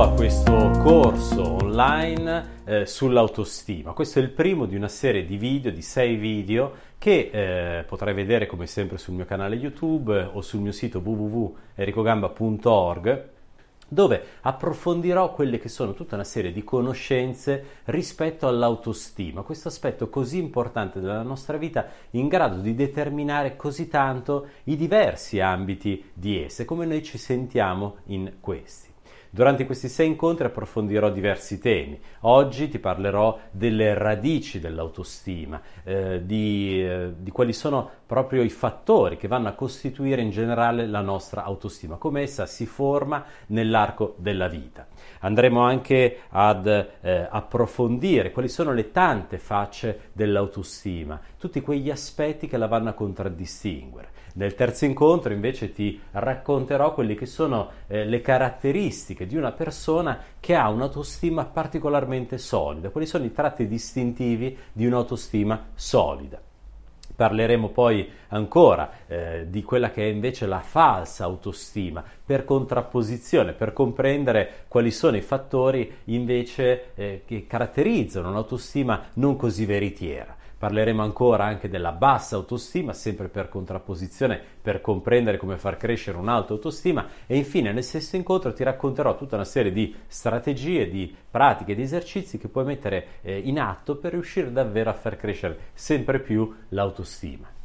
A questo corso online eh, sull'autostima. Questo è il primo di una serie di video, di sei video, che eh, potrai vedere come sempre sul mio canale YouTube o sul mio sito www.ericogamba.org dove approfondirò quelle che sono tutta una serie di conoscenze rispetto all'autostima, questo aspetto così importante della nostra vita in grado di determinare così tanto i diversi ambiti di esse, come noi ci sentiamo in questi. Durante questi sei incontri approfondirò diversi temi. Oggi ti parlerò delle radici dell'autostima, eh, di, eh, di quali sono proprio i fattori che vanno a costituire in generale la nostra autostima, come essa si forma nell'arco della vita. Andremo anche ad eh, approfondire quali sono le tante facce dell'autostima, tutti quegli aspetti che la vanno a contraddistinguere. Nel terzo incontro invece ti racconterò quelle che sono eh, le caratteristiche di una persona che ha un'autostima particolarmente solida, quali sono i tratti distintivi di un'autostima solida. Parleremo poi ancora eh, di quella che è invece la falsa autostima, per contrapposizione, per comprendere quali sono i fattori invece eh, che caratterizzano un'autostima non così veritiera. Parleremo ancora anche della bassa autostima, sempre per contrapposizione, per comprendere come far crescere un'alta autostima e infine nel sesto incontro ti racconterò tutta una serie di strategie, di pratiche, di esercizi che puoi mettere eh, in atto per riuscire davvero a far crescere sempre più l'autostima.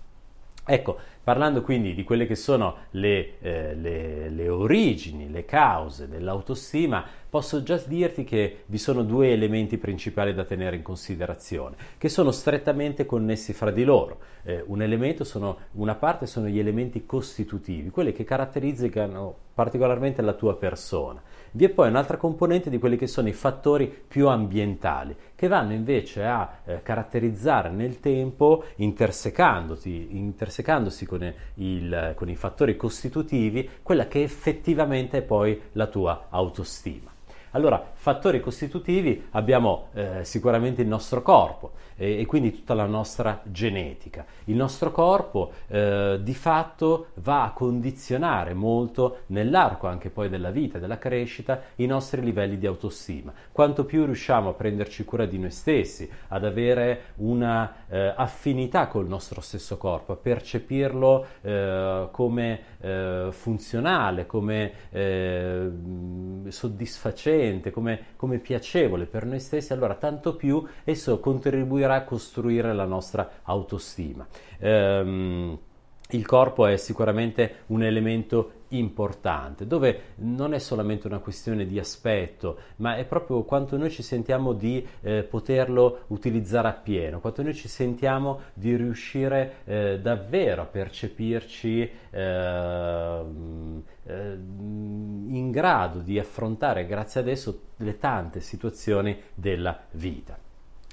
Ecco, parlando quindi di quelle che sono le, eh, le, le, origini, le cause dell'autostima, posso già dirti che vi sono due elementi principali da tenere in considerazione, che sono strettamente connessi fra di loro. Eh, un sono, una parte sono gli elementi costitutivi, quelli che caratterizzano particolarmente la tua persona. Vi è poi un'altra componente di quelli che sono i fattori più ambientali, che vanno invece a eh, caratterizzare nel tempo, intersecandosi con, il, con i fattori costitutivi, quella che effettivamente è poi la tua autostima. Allora, fattori costitutivi abbiamo eh, sicuramente il nostro corpo e, e, quindi tutta la nostra genetica. Il nostro corpo eh, di fatto va a condizionare molto nell'arco anche poi della vita, della crescita, i nostri livelli di autostima. Quanto più riusciamo a prenderci cura di noi stessi, ad avere una eh, affinità col nostro stesso corpo, a percepirlo eh, come eh, funzionale, come eh, soddisfacente, come, come piacevole per noi stessi, allora tanto più esso contribuirà a costruire la nostra autostima. Um, il corpo è sicuramente un elemento importante, dove non è solamente una questione di aspetto, ma è proprio quanto noi ci sentiamo di eh, poterlo utilizzare appieno, quanto noi ci sentiamo di riuscire eh, davvero a percepirci eh, in grado di affrontare grazie ad esso le tante situazioni della vita.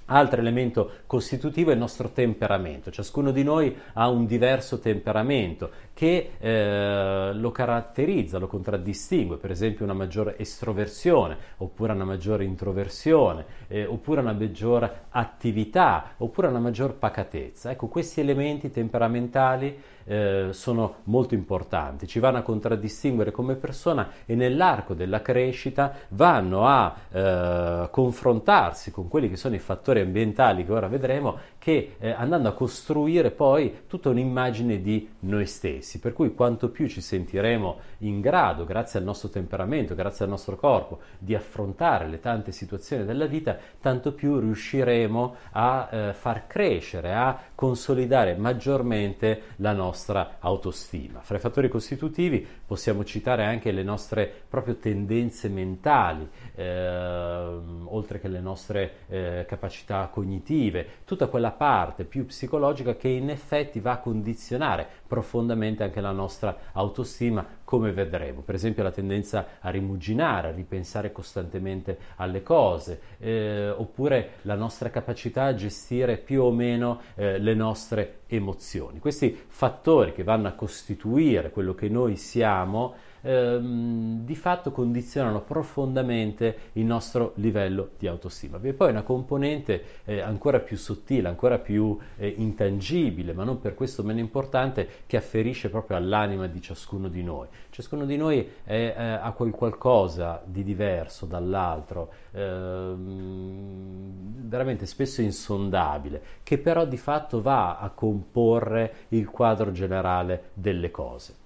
Altro elemento costitutivo è il nostro temperamento. Ciascuno di noi ha un diverso temperamento che eh, lo caratterizza, lo contraddistingue, per esempio una maggiore estroversione, oppure una maggiore introversione, eh, oppure una maggiore attività, oppure una maggior pacatezza. Ecco, questi elementi temperamentali eh, sono molto importanti, ci vanno a contraddistinguere come persona e nell'arco della crescita vanno a eh, confrontarsi con quelli che sono i fattori fattori ambientali che ora vedremo che eh, andando a costruire poi tutta un'immagine di noi stessi, per cui quanto più ci sentiremo in grado, grazie al nostro temperamento, grazie al nostro corpo, di affrontare le tante situazioni della vita, tanto più riusciremo a eh, far crescere, a consolidare maggiormente la nostra autostima. Fra i fattori costitutivi possiamo citare anche le nostre proprio tendenze mentali, eh, oltre che le nostre eh, capacità cognitive, tutta quella parte più psicologica che in effetti va a condizionare profondamente anche la nostra autostima, come vedremo. Per esempio la tendenza a rimuginare, a ripensare costantemente alle cose, eh, oppure la nostra capacità a gestire più o meno eh, le nostre emozioni. Questi fattori che vanno a costituire quello che noi siamo ehm, di fatto condizionano profondamente il nostro livello di autostima. Vi è poi una componente eh, ancora più sottile, ancora più eh, intangibile, ma non per questo meno importante, che afferisce proprio all'anima di ciascuno di noi. Ciascuno di noi è, eh, ha quel qualcosa di diverso dall'altro, ehm, veramente spesso insondabile, che però di fatto va a comporre il quadro generale delle cose.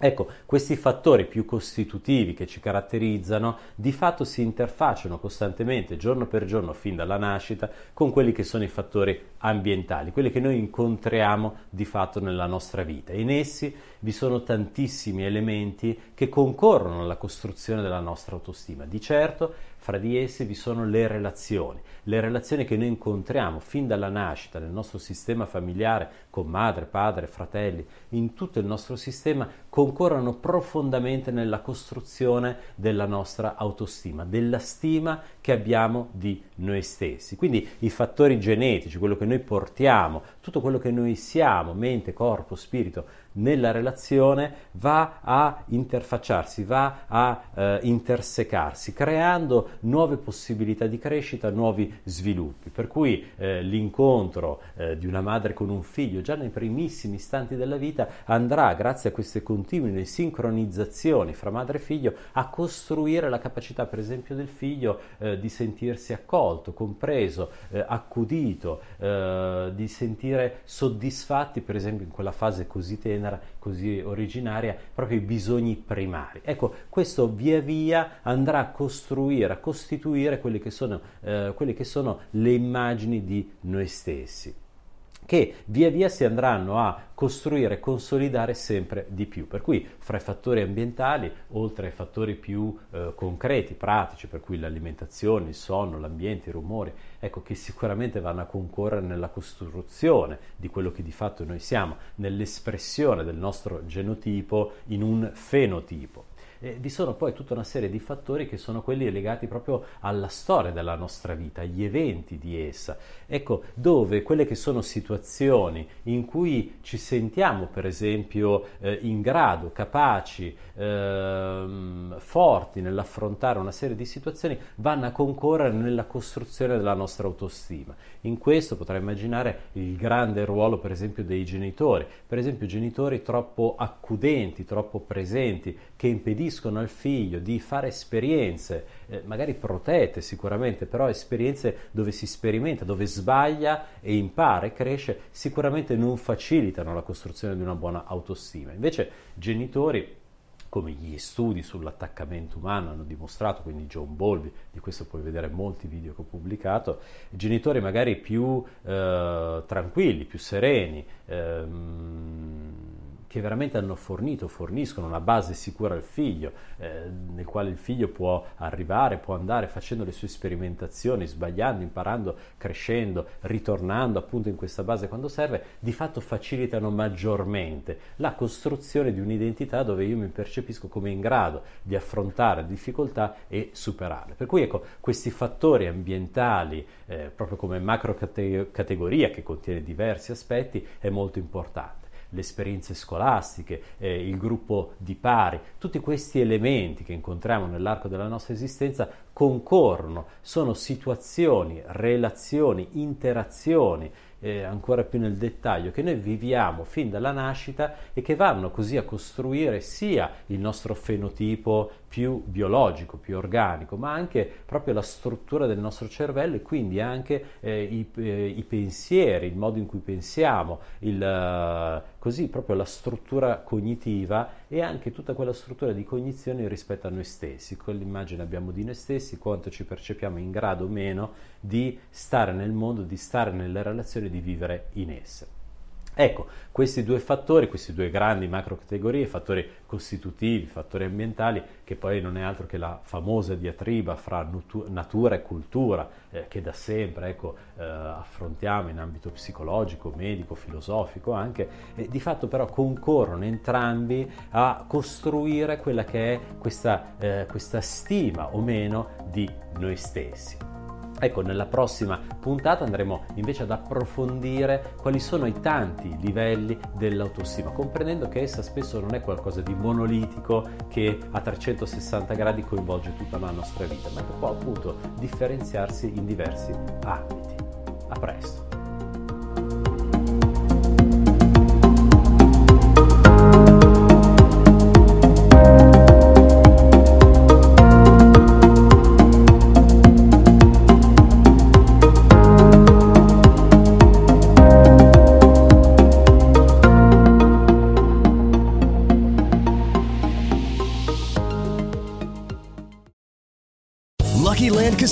Ecco, questi fattori più costitutivi che ci caratterizzano di fatto si interfacciano costantemente, giorno per giorno, fin dalla nascita, con quelli che sono i fattori ambientali, quelli che noi incontriamo di fatto nella nostra vita. In essi vi sono tantissimi elementi che concorrono alla costruzione della nostra autostima. Di certo, fra di essi vi sono le relazioni, le relazioni che noi incontriamo fin dalla nascita nel nostro sistema familiare con madre, padre, fratelli, in tutto il nostro sistema concorrono profondamente nella costruzione della nostra autostima, della stima che abbiamo di noi stessi. Quindi i fattori genetici, quello che noi portiamo, tutto quello che noi siamo, mente, corpo, spirito, nella relazione va a interfacciarsi, va a eh, intersecarsi, creando nuove possibilità di crescita, nuovi sviluppi. Per cui eh, l'incontro eh, di una madre con un figlio già nei primissimi istanti della vita andrà, grazie a queste continue sincronizzazioni fra madre e figlio, a costruire la capacità, per esempio, del figlio eh, di sentirsi accolto, compreso, eh, accudito, eh, di sentire soddisfatti, per esempio, in quella fase così tenera tenera, così originaria, proprio i bisogni primari. Ecco, questo via via andrà a costruire, a costituire quelle che sono, eh, quelle che sono le immagini di noi stessi che via via si andranno a costruire consolidare sempre di più. Per cui fra i fattori ambientali, oltre ai fattori più eh, concreti, pratici, per cui l'alimentazione, il sonno, l'ambiente, i rumori, ecco che sicuramente vanno a concorrere nella costruzione di quello che di fatto noi siamo, nell'espressione del nostro genotipo in un fenotipo eh, vi sono poi tutta una serie di fattori che sono quelli legati proprio alla storia della nostra vita, agli eventi di essa. Ecco, dove quelle che sono situazioni in cui ci sentiamo, per esempio, eh, in grado, capaci, ehm, forti nell'affrontare una serie di situazioni, vanno a concorrere nella costruzione della nostra autostima. In questo potrei immaginare il grande ruolo, per esempio, dei genitori, per esempio genitori troppo accudenti, troppo presenti, che impediscono impediscono al figlio di fare esperienze, eh, magari protette sicuramente, però esperienze dove si sperimenta, dove sbaglia e impara e cresce, sicuramente non facilitano la costruzione di una buona autostima. Invece genitori come gli studi sull'attaccamento umano hanno dimostrato, quindi John Bowlby, di questo puoi vedere molti video che ho pubblicato, genitori magari più eh, tranquilli, più sereni, ehm, che veramente hanno fornito, forniscono una base sicura al figlio, eh, nel quale il figlio può arrivare, può andare facendo le sue sperimentazioni, sbagliando, imparando, crescendo, ritornando appunto in questa base quando serve, di fatto facilitano maggiormente la costruzione di un'identità dove io mi percepisco come in grado di affrontare difficoltà e superarle. Per cui ecco, questi fattori ambientali, eh, proprio come macro categoria che contiene diversi aspetti, è molto importante le esperienze scolastiche, eh, il gruppo di pari, tutti questi elementi che incontriamo nell'arco della nostra esistenza concorrono, sono situazioni, relazioni, interazioni eh, ancora più nel dettaglio, che noi viviamo fin dalla nascita e che vanno così a costruire sia il nostro fenotipo più biologico, più organico, ma anche proprio la struttura del nostro cervello e quindi anche eh, i, eh, i, pensieri, il modo in cui pensiamo, il, uh, così proprio la struttura cognitiva e anche tutta quella struttura di cognizione rispetto a noi stessi, quell'immagine abbiamo di noi stessi, quanto ci percepiamo in grado o meno di stare nel mondo, di stare nelle relazioni, di vivere in esse. Ecco, questi due fattori, questi due grandi macro categorie, fattori costitutivi, fattori ambientali, che poi non è altro che la famosa diatriba fra natura e cultura, eh, che da sempre ecco, eh, affrontiamo in ambito psicologico, medico, filosofico anche, e di fatto però concorrono entrambi a costruire quella che è questa, eh, questa stima o meno di noi stessi. Ecco, nella prossima puntata andremo invece ad approfondire quali sono i tanti livelli dell'autostima, comprendendo che essa spesso non è qualcosa di monolitico che a 360 gradi coinvolge tutta la nostra vita, ma che può appunto differenziarsi in diversi ambiti. A presto!